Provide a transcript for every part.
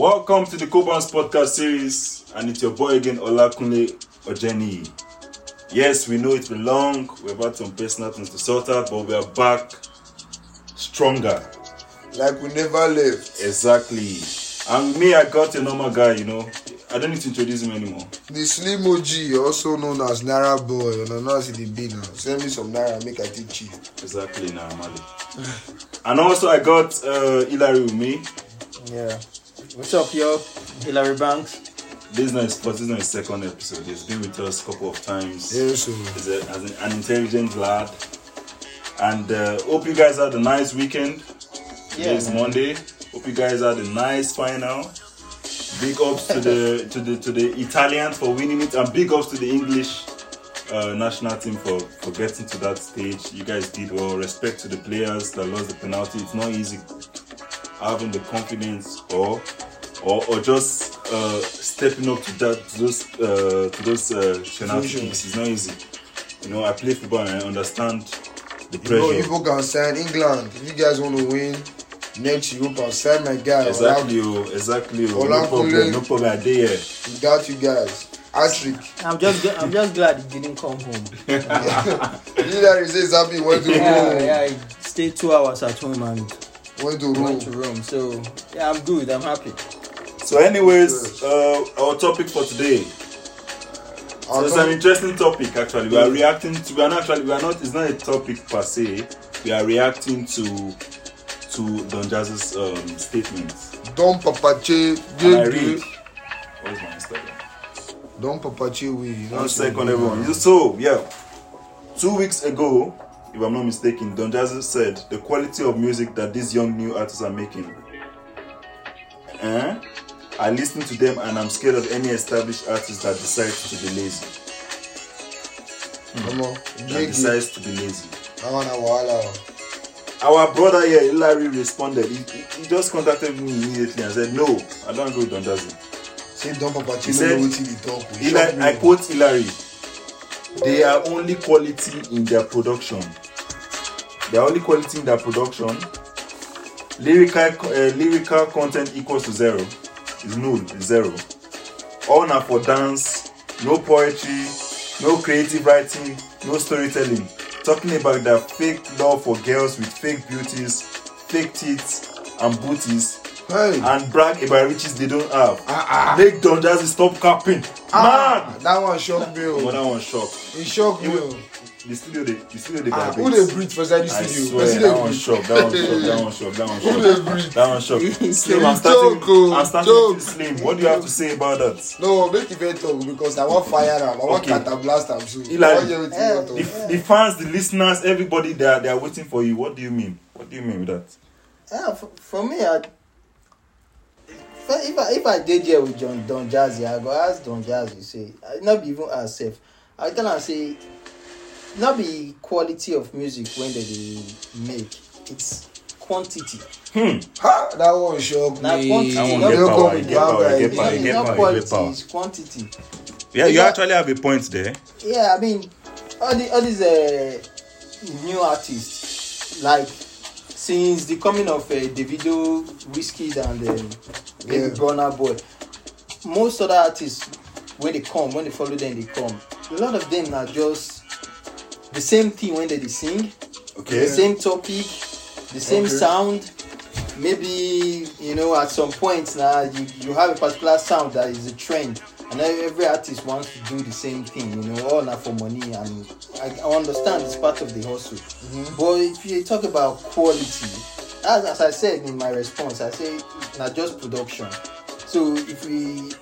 Welcome to the Cobans podcast series, and it's your boy again, Olakunle Ojeni. Yes, we know it's been long. We've had some personal things to sort out, but we are back stronger. Like we never left. Exactly. And me, I got a normal guy, you know. I don't need to introduce him anymore. The Slim OG, also known as Naira Boy, you know, now as the be now. Send me some Naira, make I teach you. Exactly, now, Mali. and also, I got uh, Hilary with me. Yeah. What's up, yo? Hilary Banks. This is not his first, this is not his second episode. He's been with us a couple of times. Yeah, so. He's a, as an, an intelligent lad. And uh, hope you guys had a nice weekend. Today is man. Monday. Hope you guys had a nice final. Big ups to the to the to the Italians for winning it, and big ups to the English uh, national team for for getting to that stage. You guys did well. Respect to the players that lost the penalty. It's not easy having the confidence or or, or just uh, stepping up to that to those uh, to those uh, penalty Situation. kicks. It's not easy. You know, I play football and I understand the You know, pressure. people can sign England. If you guys want to win next Europe, I'll sign my guy. Exactly, oh, exactly. oh. No problem, no problem. I dey here. Without you guys. Patrick. I'm just I'm just glad he didn't come home. Hilary says happy went to yeah, yeah. He stayed two hours at home and Went to went to Rome. Rome. So yeah, I'm good. I'm happy. So, anyways, uh, our topic for today. So it's an interesting topic. Actually, we are reacting to. We are not actually. We are not. It's not a topic per se. We are reacting to to Don Jazz's um, statements. Don Papache. And I Gege. read. Where's my Instagram? Don Papache we. One second, everyone. So, yeah, two weeks ago, if I'm not mistaken, Don Jazzy said the quality of music that these young new artists are making. Eh? I listen to them and I'm scared of any established artist that decides to be lazy. Come on. That decides to be lazy. That one a wahala. Our brother here, Hilary, responded. He, he, he just contacted me immediately and said, No, I don't agree with Don Jazzy. Say Don Papache He said- know wetin he talk. He Eli, I quote Hilary. They are only quality in their production. Are only quality in their production. Lyrical uh, lyrical content equals to zero. Is null, is zero. All now for dance, no poetry, no creative writing, no storytelling. Talking about their fake love for girls with fake beauties, fake tits and booties, Hey. and brag about riches they don't have. Ah. Make Don Jazzy stop capping. Ah, Man! that one shocked me. Oh. that one shocked. He shock me. You-. The studio, they, the studio, they Ah, who dey breathe for inside the I swear, that dey one breathe. shock. That one shock. That one shock. That one Who shock. dey breathe? That one shock. Slim, I'm starting. oh, I'm starting joke. with Slim. What do you have to say about that? No, make it talk because I want fire am. I want Okay. okay. blast am soon. Eli, I wan hear wetin you want The, talk. the fans, the listeners, everybody, they are, they are waiting for you. What do you mean? What do you mean with that? Yeah, for, for me, I, if I if I did here with John Don Jazzy, I go ask Don Jazzy. Say, I not be even ask self. I tell am say, not be quality of music when they make. It's quantity. Hmm. Ha, that one shock Na me. quantity, That one get power. It get power. It get power. It get not power. It quality, power. it's quantity. Yeah, you actually have a point there. Yeah, I mean, all the all these uh, new artists, like since the coming of uh, Davido, Wizkid, and um, Yeah. Baby Burna Boy, most other artists when they come, when they follow them, they come. A lot of them are just the same thing when they, sing, Okay. the same topic, the same Okay. sound. Maybe you know at some point now you, you have a particular sound that is a trend, and every artist wants to do the same thing. You know, all not for money, and I, I understand it's part of the hustle. Mm-hmm. But if you talk about quality, as, as I said in my response, I say not just production. So if we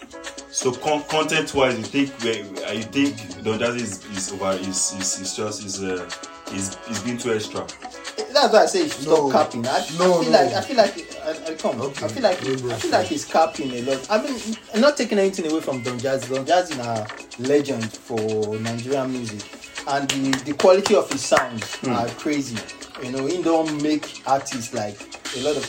So con- content wise, you think where you think Don Jazzy is, is over is is, is just is uh is is being too extra. that's why I say you should No. stop capping. I, No, I feel no. like I feel like I, I come. Okay. I feel like No. I feel like he's capping a lot. I mean, I'm not taking anything away from Don Jazzy. Don Jazzy is a legend for Nigerian music, and the, the quality of his sounds Hmm. are crazy. You know, he don't make artists like a lot of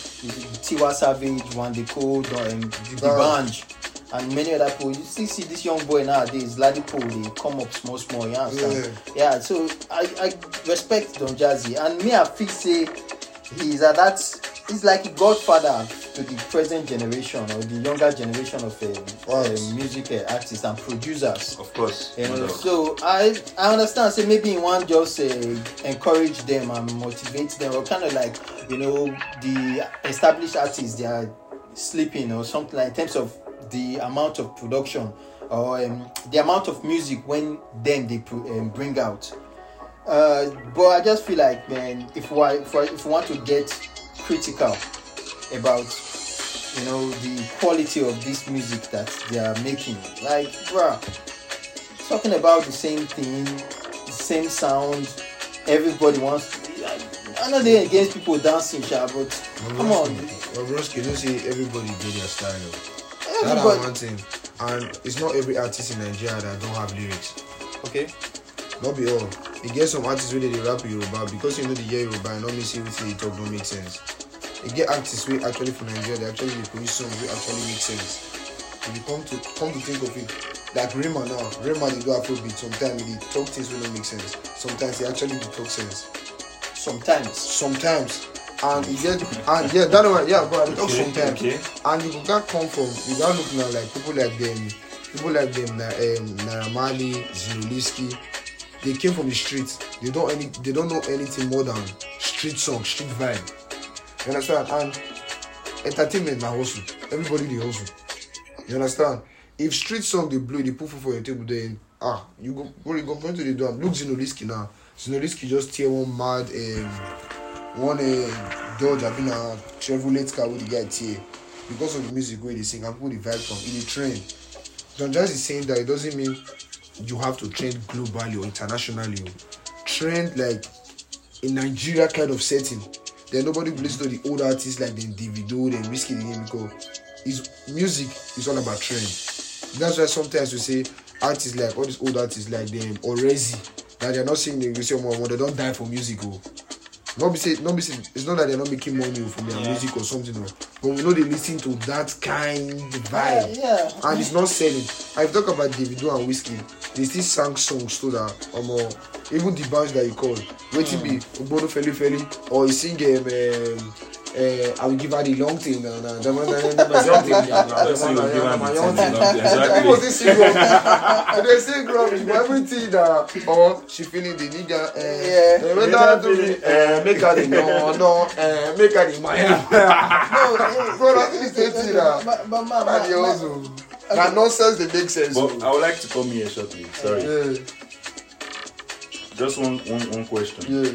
Tiwa Savage, Wande Coal, um, D'banj, and many other people. You still see this young boy nowadays, Ladipoe, they come up small, small. You understand? Yeah. so I, I respect Don Jazzy, and me I feel say he's at that. He's like a godfather to the present generation or the younger generation of uh, uh, music uh, artists and producers. Of course. You know, so I I understand. Say maybe in one just uh, encourage them and motivate them, or kind of like you know the established artists they are sleeping or something like in terms of the amount of production or um, the amount of music when then they pro- um, bring out. Uh, but I just feel like man, if we, if we if we want to get critical about you know the quality of this music that they are making, like bruh talking about the same thing, the same sound. Everybody wants. I, I know they're against people dancing, sha, but come on, Bobrovsky, don't say everybody get their style. That everybody. are one thing. And it's not every artist in Nigeria that don't have lyrics. Okay. Not be all. You get some artists where they rap Yoruba because you know the hear Yoruba and not mean say everything they talk don't make sense. You get artists where actually from Nigeria they actually dey produce songs wey actually make sense. If you come to come to think of it, like Rema now, Rema dey do Afrobeat. Sometimes he dey talk things wey no make sense. Sometimes he actually dey talk sense. Sometimes. Sometimes. And you get and yeah, that one yeah, but I talk Okay, sometimes. okay. And you can't come from you can't look now like people like them, people like them, na um, Naira Marley, They came from the streets. They don't any they don't know anything more than street song, street vibe. You understand? And entertainment na hustle. Everybody dey hustle. You understand? If street song dey blow, dey put food for your table, then ah, you go you go going to the door. Look Zinoleesky now. Zinoleesky just tear one mad um, one uh, Dodge abi na Chevrolet car wey the guy tear because of the music he dey sing and people dey vibe from e dey trend. John Jazz is saying that it doesn't mean you have to trend globally or internationally. Trend like in Nigeria kind of setting. Then nobody will listen to the old artists like them Davido, them Wizkid again because it's music is all about trend. That's why sometimes we say artists like all these old artists like them or Rezi that they're not singing. they say more they don't die for music oh. Not be say not be say it's not that they're not making money from their Yeah. music or something oh. but we know they listen to that kind vibe Yeah. and it's not selling. I talk about Davido and Whiskey. They still sang songs to that. Um, uh, even the bands that you call, waiting be Ogbono Feli Feli, or you sing um, um uh, I will give her the long thing. Nah, nah, the one- the one- the one- the one- the one- Just say you give her my the young thing, thing. long thing. Exactly. People still sing rubbish. They sing rubbish, but everything that or she feeling the nigga. Uh, Yeah. uh, when that do me, uh, make her the no no, uh, make her the Maya. No, eh, Bro, that's the same thing. nah. But, but, ma, ma, Man, you ma- also. Na nonsense dey make sense. But oh. I would like to come here shortly. Sorry. Yeah, Just one, one, one question. yeah.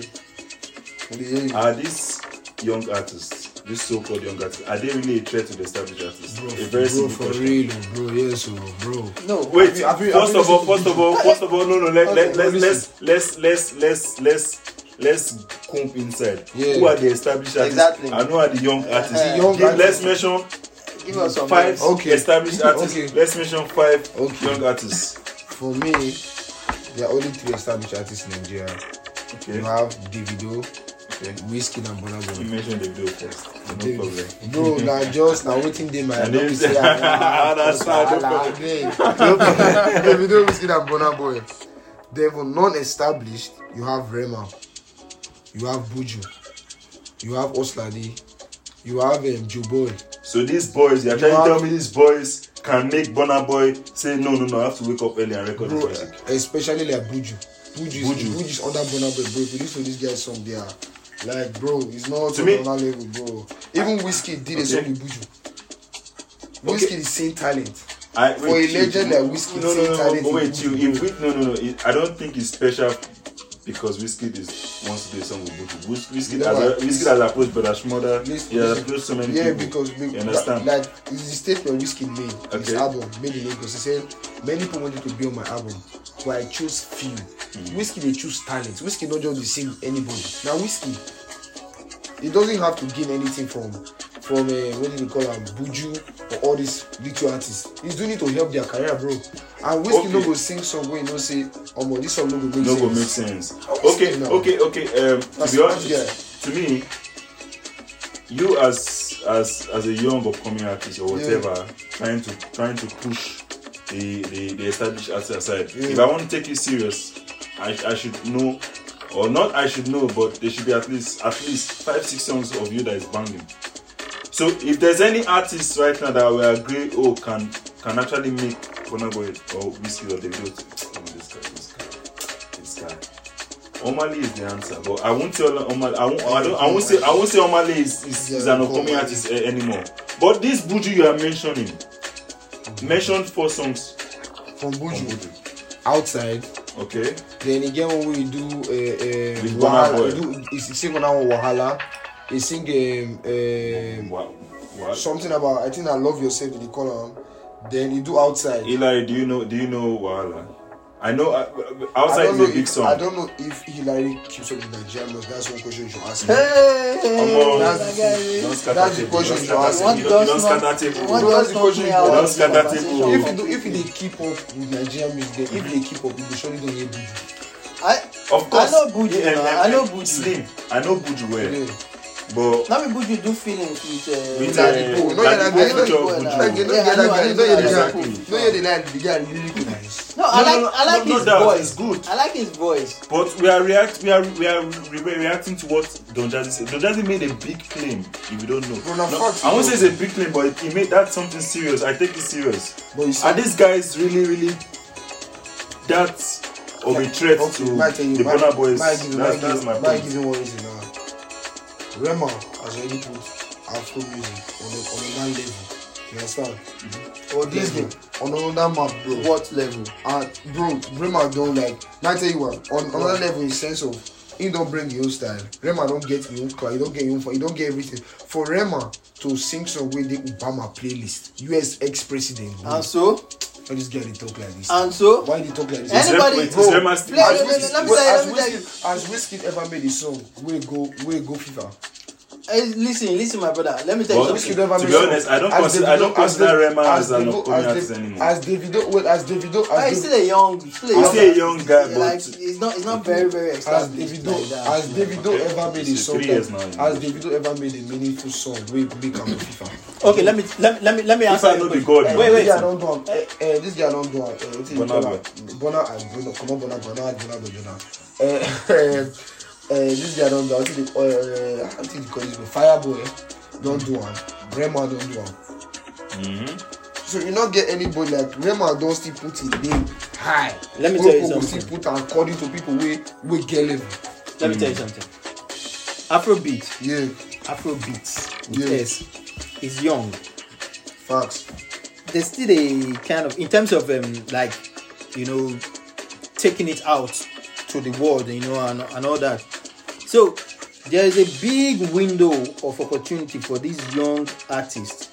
We dey hear you. Are these young artists, these so-called young artists, are they really a threat to the established artists? Bro, a very bro, for real, bro. Yes, oh, bro. no. Wait, Have you- have you- have first of all, first of all, first of all, no, no, Let, okay, let, let, let's, let's, let's, let's, let's, let's comb inside. Yeah. Who are the established artists Exactly. and who are the young uh-huh. artists? The young Give- Let's mention Give us some five. Okay. established artists. Okay. Let's mention five Okay. young artists. For me, there are only three established artists in Nigeria. Okay. You have Davido, okay. Wizkid, and Burna You mentioned the video first. No David- problem. Bro, na just na wetin dey my And no be then- say I That's fine, no wahala problem. dey. No problem. Wizkid, and Burna Boy. Then for non-established, you have Rema, you have Buju, you have Oxlade, you have um, Joe Boy. So these boys, you're trying to tell me these boys can make Burna Boy say no, no, no, I have to wake up early and record bro, this music. especially like Buju. Buju, is- Buju. Buju is under Burna Boy, bro. If you listen to this guy's song, they are like, bro, it's not To on me- another level, bro. Even Wizkid did a Okay. song with Buju. Wizkid is same talent. I, For a legend like Wizkid, no, no, no, talent but wait, you, if we, no, no, no, it, I don't think it's special because Wizkid is wants to do a song with Buju. Whis- Wizkid You know has, a, Wizkid has approached Brother. Listen- He has approached so many Yeah, people. because we, you understand? like it's the statement Wizkid made in his album made in Lagos. He said many people wanted to be on my album, but I choose few. Hmm. Wizkid they choose talent. Wizkid not just the same anybody. Now Wizkid, he doesn't have to gain anything from from uh, what do they call am Buju or all these little artists. He's doing it to help their career, bro. And Wizkid Okay. no go sing song wey you know say omo this song no go make no sense. go make sense. Okay, now. okay, okay. Um, to be honest, guy. to me, you as as as a young upcoming artist or whatever, trying to trying to push the the, the established artist aside. Yeah. If I want to take you serious, I, I should know, or not I should know, but there should be at least at least five six songs of you that is banging. So if there's any artist right now that we agree, oh, can can actually make Burna Boy or Wizkid or Davido, oh, this guy, this guy, this guy. Omali is the answer, but I won't say Omali. I won't. I, don't, I won't say. I won't say Omali is, is, is an upcoming artist eh, anymore. But this Buju you are mentioning, mentioned four songs From from Buju. Buju. Outside. Okay. Then again when we do uh, Boy. Wahala, we do he sing on Wahala. He sing um, um, What? What? something about I think I love yourself did he call him. Then you do outside. Eli, do you know? Do you know Wahala? I know. Uh, I outside don't is know a big if, song. I don't know if Hillary keeps up with Nigerian music. That's one question you should ask me. Hey, Omo, That's that guy the- is- Don't scatter That's the table, question don't you ask scatter me. table, What don't does scatter not- table. what Don't does the not question me you out don't of scatter the table. conversation If for- you do, if they keep up with Nigerian music, then if they keep up, you surely don't hear Buju. I Of course. know Buju, Yeah, man. yeah, I know yeah. Buju. Slim. I know Buju well. Yeah. But Now me Buju do feelings with uh, With, Daddy uh, Poe. No, Daddy yeah, Poe I know feature Poe of now. Buju. Like, you know, Yeah, I yeah, know, that I guy, know you know, yeah, the Daddy guy, Poe. no, yeah, the guy, the guy really nice. No, I like no, I like no, his no, voice. good. I like his voice. But we are react we are we are re- re- reacting to what Don Jazzy said. Don Jazzy made a big claim. If you don't know, Bro, na No, fact, I won't say it's a big claim, but he made that something serious. I take it serious. But you see, Are these guys really, really that of a threat okay, to might tell the might- Burna Boys? might give you- That's, might that's give- my might point. give you one reason now. Rema has already put Afro music on a, on another level. You understand? Mm-hmm. Or this level? on another map, bro. What level? And bro, Rema don't like. Now I tell you what, on another level in sense of he don't bring your own style. Rema don't get your own car. He don't get your own. He don't get everything. For Rema to sing song with the Obama playlist, U.S. ex-president. Bro, And so, why this guy they talk like this? and so, Why they talk like this? It's Anybody- Rem- it's Bro, Rema still- Let- Has let- Wizkid- me wait, tell you, let me tell you. Has Wizkid ever made a song? We go, we go FIFA. Hey, listen, listen, my brother. Let me tell Well, you something. To be honest, I don't consider- I don't as consider Rema as an Davido- as artist anymore. As Davido, wait, as Davido, as he's still a young, he's still a young, still a young guy, Yeah, but- like he's not, he's not very, very Has established. Davido, like that. has Davido Okay. ever made a song? three years that- now. Has Davido ever made a meaningful song? We make him FIFA. Okay, let me let, me- let me let me answer. I your know the. God, Wait, this wait. guy don't do am. Eh, eh, this guy don't do am. Wetin you Burna call Boy. am? Burna and Burna. Come on, Burna, Burna, Burna, Burna. Eh, eh, eh, this guy don't do am. I think they, uh, I think they call this guy Fireboy. eh, Don't do am. Rema don't do am. Mhm. So you not get anybody like Rema don still put his name high. Let me Wey tell you people something. still put am according to people wey wey get level. Let me tell you something. Afrobeat, Yeah, Afrobeat, Yeah. yes, is young. facts. There's still a kind of in terms of um like you know taking it out to the world, you know, and, and all that. So there is a big window of opportunity for these young artists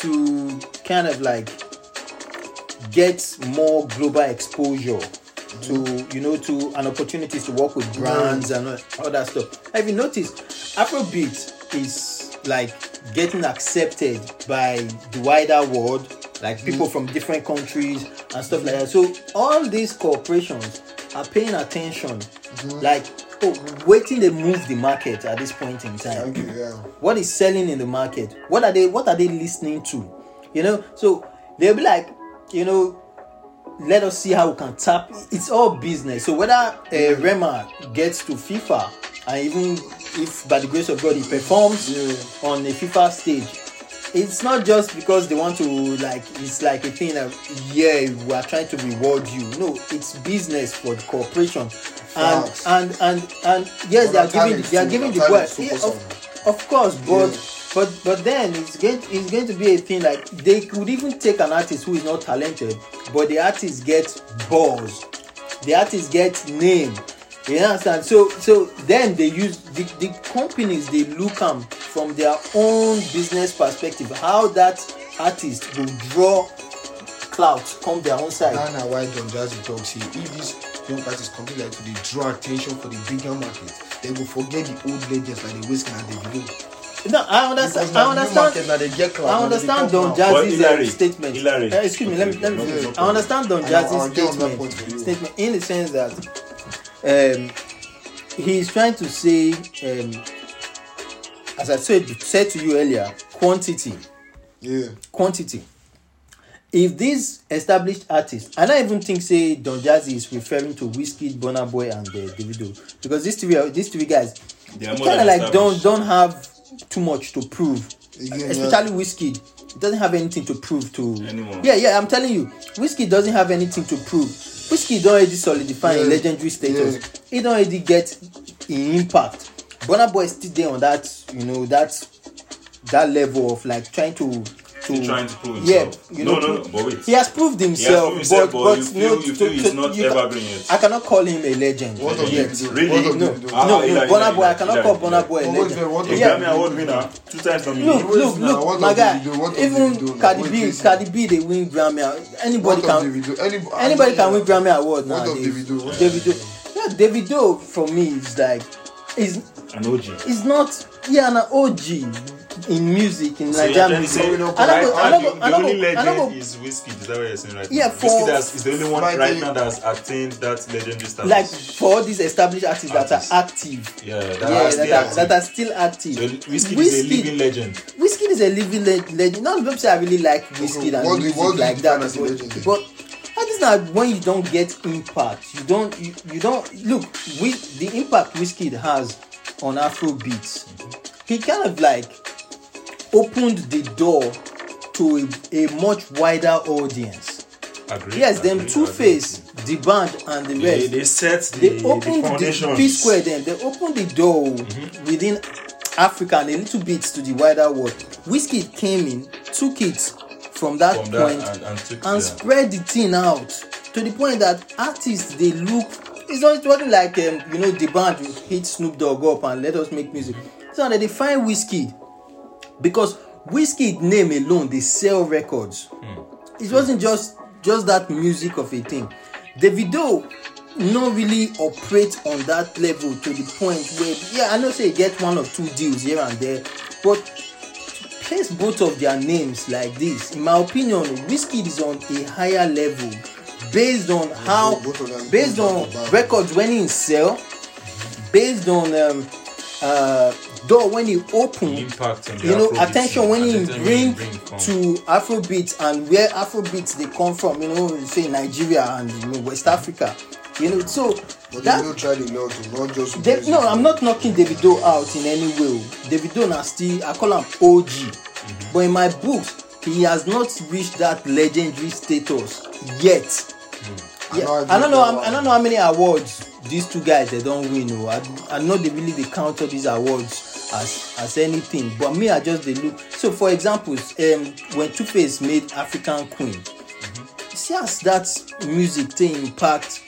to kind of like get more global exposure to you know to and opportunities to work with brands and all, all that stuff. Have you noticed Afrobeat is like getting accepted by the wider world, like people mm. from different countries and stuff like that. So all these corporations are paying attention, mm. like oh, waiting they move the market at this point in time. Thank you. Yeah. what is selling in the market? What are they what are they listening to? You know so they'll be like you know let us see how we can tap. It's all business. So whether uh, rema gets to fifa and even if by the grace of god he performs Yeah. on a fifa stage it's not just because they want to like it's like a thing that yeah we are trying to reward you. No it's business for the corporation and Facts. and and and yes they are giving they are giving the too yeah, of, of course but Yeah. but but then it's going it's going to be a thing like they could even take an artist who is not talented but the artist gets balls. The artist gets name. You understand? So so then they use the the companies they look am from their own business perspective how that artist will draw clout come their own side. That na why Don Jazzy talk say if this young artists come like to draw attention for the bigger market, they will forget the old legends like the Wizkid and Davido. no i understand i na the new understand market na get. I understand come Don now. But Jazzy's uh, statement. Hillary. Uh, excuse me, let me let me. Okay, no- no I understand Don And I'll- I'll Jazzy's get on that statement. point for you. Statement in the sense that um, he's trying to say, um, as I said said to you earlier, quantity, Yeah. quantity. If these established artists, I don't even think say Don Jazzy is referring to Wizkid, Burna Boy, and uh, Davido, because these three these three guys They are more kind of like don't don't have too much to prove. Again, Especially Wizkid, it doesn't have anything to prove to Anymore. Yeah, yeah, I'm telling you, Wizkid doesn't have anything to prove. Wizkid don't already solidify in Yeah. legendary status. It don't already get in impact. Burna Boy is still there on that, you know, that that level of like trying to to Still trying to prove yeah, you No, know, no, no, but wait. He has proved himself, proved himself, but, but but, you no, feel- you to- he's to- not you ca- evergreen yet. I cannot call him a legend. What of yet. Davido? Really? What of No, Ah, no, Eli, no, Eli, Boy. I cannot Eli, call Burna Boy a What was legend. the- what Yeah. Grammy Award winner, two times Look, nominated. look, now, look, what my guy. Davido? What of Even Cardi B. Cardi B, they win Grammy. Anybody What of can. Davido? Anybody can win Grammy award What of nowadays. Davido? What of Davido. Yeah, Davido for me is like is An OG. is not yeah an OG in music in So you're Nigerian trying to say, music. Growing up I don't right go- I now, don't the, the only go- legend go- is Wizkid. Is that what you're saying right Yeah, now? for- Wizkid that's, is the only one right the- now that's attained that legendary status. like for all these established artists that are active. yeah, that Yeah, are that still are, active. that are still active. So Wizkid is a living legend. Wizkid is a living le- legend. Not people say I really like Wizkid and what music what like that. as But, legend? but that is not when you don't get impact. You don't. You, you don't look. We the impact Wizkid has on Afro beats. He kind of like opened the door to a, a much wider audience. Agree. Yes, them Two. Face, the band, and the They, rest they set the, they opened the, foundations. P Square then they opened the door Mm-hmm. within Africa and a little bit to the wider world. Wizkid came in, took it from that from that point and, and, took, and yeah. spread the thing out to the point that artists they look it's not it wasn't like um, you know the band will hit Snoop Dogg up and let us make music. So that they find Wizkid because Wizkid name alone they sell records. It wasn't just just that music of a thing. Davido no really operate on that level to the point where yeah I know say get one or two deals here and there but place both of their names like this in my opinion Wizkid is on a higher level based on how of them- based on records when he sell based on um uh door when he open impact on the you know Afrobeat attention when he attention bring bring to afrobeat and where afrobeat they come from you know say nigeria and you know west africa you know so But that Davido tried a lot to not just. Da- no i'm not knocking davido out in any way o. davido na still i call him og mm-hmm. but in my books he has not reached that legendary status yet mm. I yeah, know I I don't do know. that I don't know how many awards these two guys they don't win. Oh, I, I know they really they count all these awards as as anything. But me, I just they look. So, for example, um, when Two Face made African Queen, you see as that music thing impact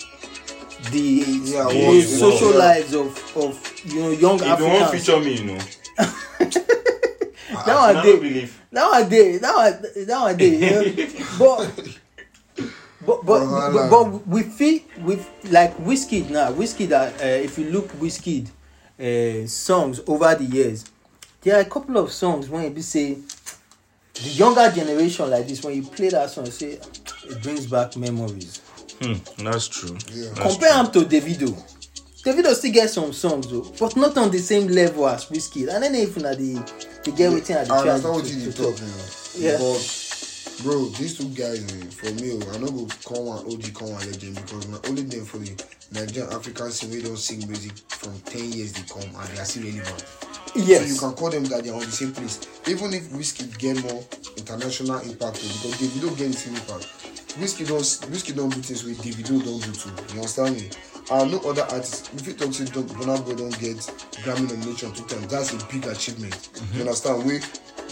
the Yeah, you know, awards, yeah. social Yeah. lives of of you know young if you want Africans. feature me you know I don't Nowadays, believe nowadays, nowadays, nowadays, you know, but. But but, Wahala. but but we feel with like Wizkid now Wizkid that uh, if you look Wizkid uh, songs over the years there are a couple of songs when you be say the younger generation like this when you play that song say it brings back memories hmm, that's true Yeah. That's compare true. am to davido davido still get some songs though but not on the same level as whiskey and then if na the the get wetin i dey try to to talk. Yeah. But bro, these two guys for me, oh, I no go call one OG, call one legend because na only them for the Nigerian African scene wey don sing music from ten years dey come and they are still relevant. yes So you can call them that they are on the same place. Even if Whiskey get more international impact oh, because Davido get the same impact. Whiskey don Whiskey don do things wey Davido don do too. You understand me? And no other artist. You talk say Don Burna Boy don get Grammy nomination two times, that's a big achievement. You understand? Wey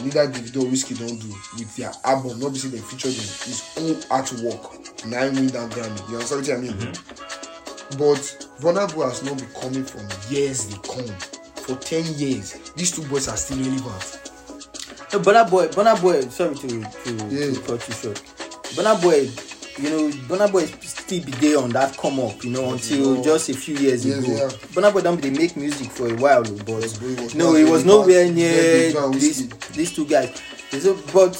neither Davido or Whiskey don do with their album. Not be say dem feature them. His own artwork. Na him win that Grammy. You understand what I mean? But Burna Boy has not been coming from years they come. For 10 years, these two boys are still relevant. No, Burna Boy, Burna Boy, sorry to to, Yeah. to cut you short. Burna Boy, you know, Burna Boy still be there on that come up, you know, until Yeah. just a few years Yeah, ago. yeah. Burna Boy don't be make music for a while, oh, but Yes, but he was no, it was nowhere Yeah, near Davido these these two guys. So, but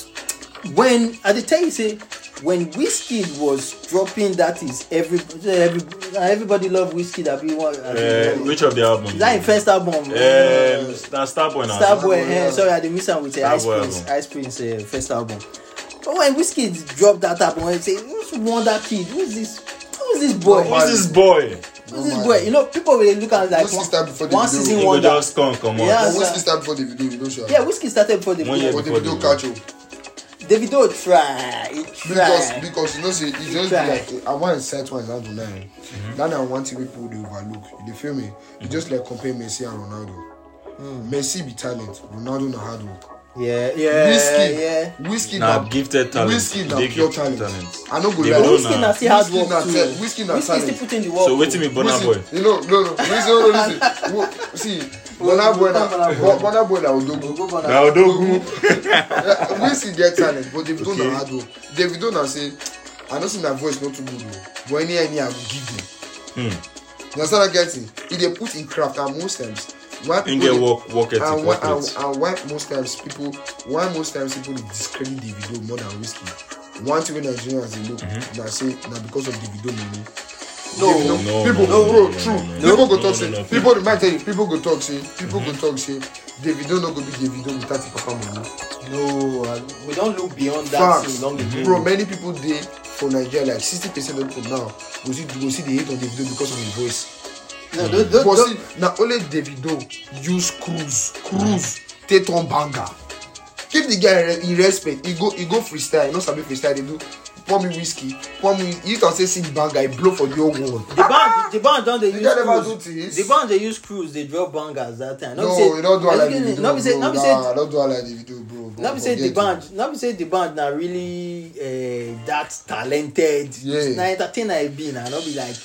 when I dey tell you say when Wizkid was dropping, that is every every everybody love Wizkid. That we want uh, which of the albums is that his first album? um, na Starboy now Starboy, Starboy, eh, yeah. sorry, I did miss out with uh, Ice Starboy Prince, album. Ice Prince uh, first album. But when Whiskey dropped that album, I say, who's Wonder Kid? Who's this? Who's this boy? who's this boy? Who's this boy? You know, people will look at it like one, one season wonder. just come come on. Yeah. But Whiskey started before the video, you know, sure. Yeah, whiskey started before the video. the before video Davido. catch up. Davido try, he Because try. because you know it just be Try. like I want to set one to nine. Mm-hmm. That na one thing people dey overlook. You feel me? You just like compare Messi and Ronaldo. Hmm. Messi be talent, Ronaldo na hard work. Yeah, yeah, Whiskey. yeah. Whiskey na gifted talent. Whiskey na pure talent. I no go lie. Whiskey na still hard work too. Whiskey na talent. Whiskey still put in the work. So wetin be Burna Boy? You know, no, no. Listen, listen. See, Burna Boy na Burna Boy na Odogu. Na Odogu. Whiskey get talent but Davido na hard work. Davido na say, I know say my voice no too good o, but anyhow me I go give you. Hmm. You understand what I get? He dey put in craft and most times. Why In people get dey- work work ethic. and why, work and, ethic. and why most times people why most times people dey discredit Davido more than Whiskey. One thing wey Nigerians dey look na say na because of Davido money. No. Mm-hmm. No, people no, bro no, no, true no, no. people go No, talk no, say no, people dey tell you people go talk say people Mm-hmm. go talk say Davido no go be Davido without him papa money. No, we don't look beyond that thing long ago. Bro, many people dey for Nigeria like sixty percent of people now go see go see the hate on Davido because of his voice. No, see, na only Davido use cruise cruise take turn banger. Keep the guy in respect. He go he go freestyle. You know sabi freestyle dey do. Pour me whiskey. Pour me. You can say sing banger. He blow for the whole world. the band, the band don't they The use guy never cruise. The band they use cruise, they drop bangers that time. No, you don't do like Davido, No bro. no Nah, do like Davido, bro. bro. no be say the band, no be say the band na really uh, that talented. Yeah. Na entertainer e be na, no be like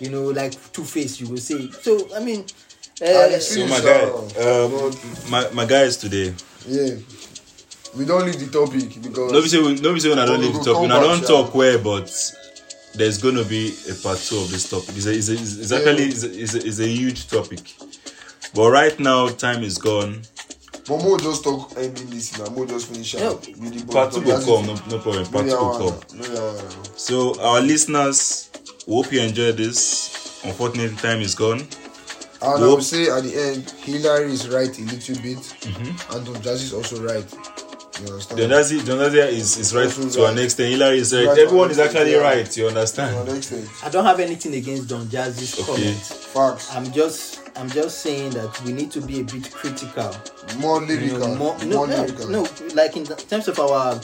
you know like Two Face you go say. So I mean, uh, So my guy, uh, um, my my guys today. Yeah. We don't leave the topic because. No be say we, no be say when I don't leave the topic. come I don't sha. talk where, but there's gonna be a part two of this topic. It's a, it's, a, it's, it's actually it's a, it's, a, it's a huge topic. But right now, time is gone. But Mo just talk ending this now. Mo just finish No. up. with Part two will come. No, no problem. Part two will come. No, yeah, one. So our listeners, we hope you enjoyed this. Unfortunately, time is gone. And I Nope. will say at the end, Hillary is right a little bit, Mm-hmm. and Don Jazzy is also right. You understand? Jonazia Jonazia is, is right Also to right. an extent. Hillary is right. Right Everyone is actually yeah. right. You To understand? an extent. I don't have anything against Don Jazzy's Okay. comment. Facts. I'm just, I'm just saying that we need to be a bit critical. More You lyrical. know, more, more no, no, lyrical. no, like in terms of our,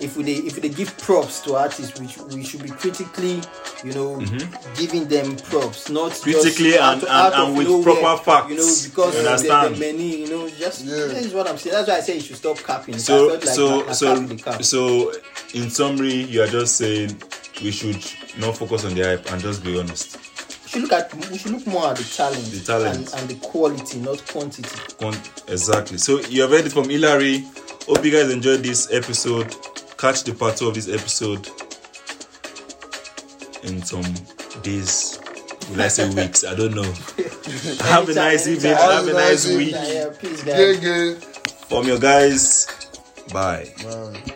if we they, if we they give props to artists, we, we should be critically, you know, giving them props, not Mm-hmm. Critically out- and- out and- of and with nowhere, proper facts. You know, because You there- understand? there are many, you know, just Yeah. that is what I'm saying. That's why I say you should stop capping. So like so I, I so cap. so in summary, you are just saying we should not focus on the hype and just be honest. we should look at we should look more at the talent, The talent. and, and the quality, not quantity. Con- exactly. So you have heard it from Hilary. Hope you guys enjoyed this episode. Catch the part two of this episode in some days. Will I say weeks? I don't know. Have a nice evening. Have a nice week. Yeah, yeah, peace, guys. Yeah, yeah. From your guys. Bye. Man.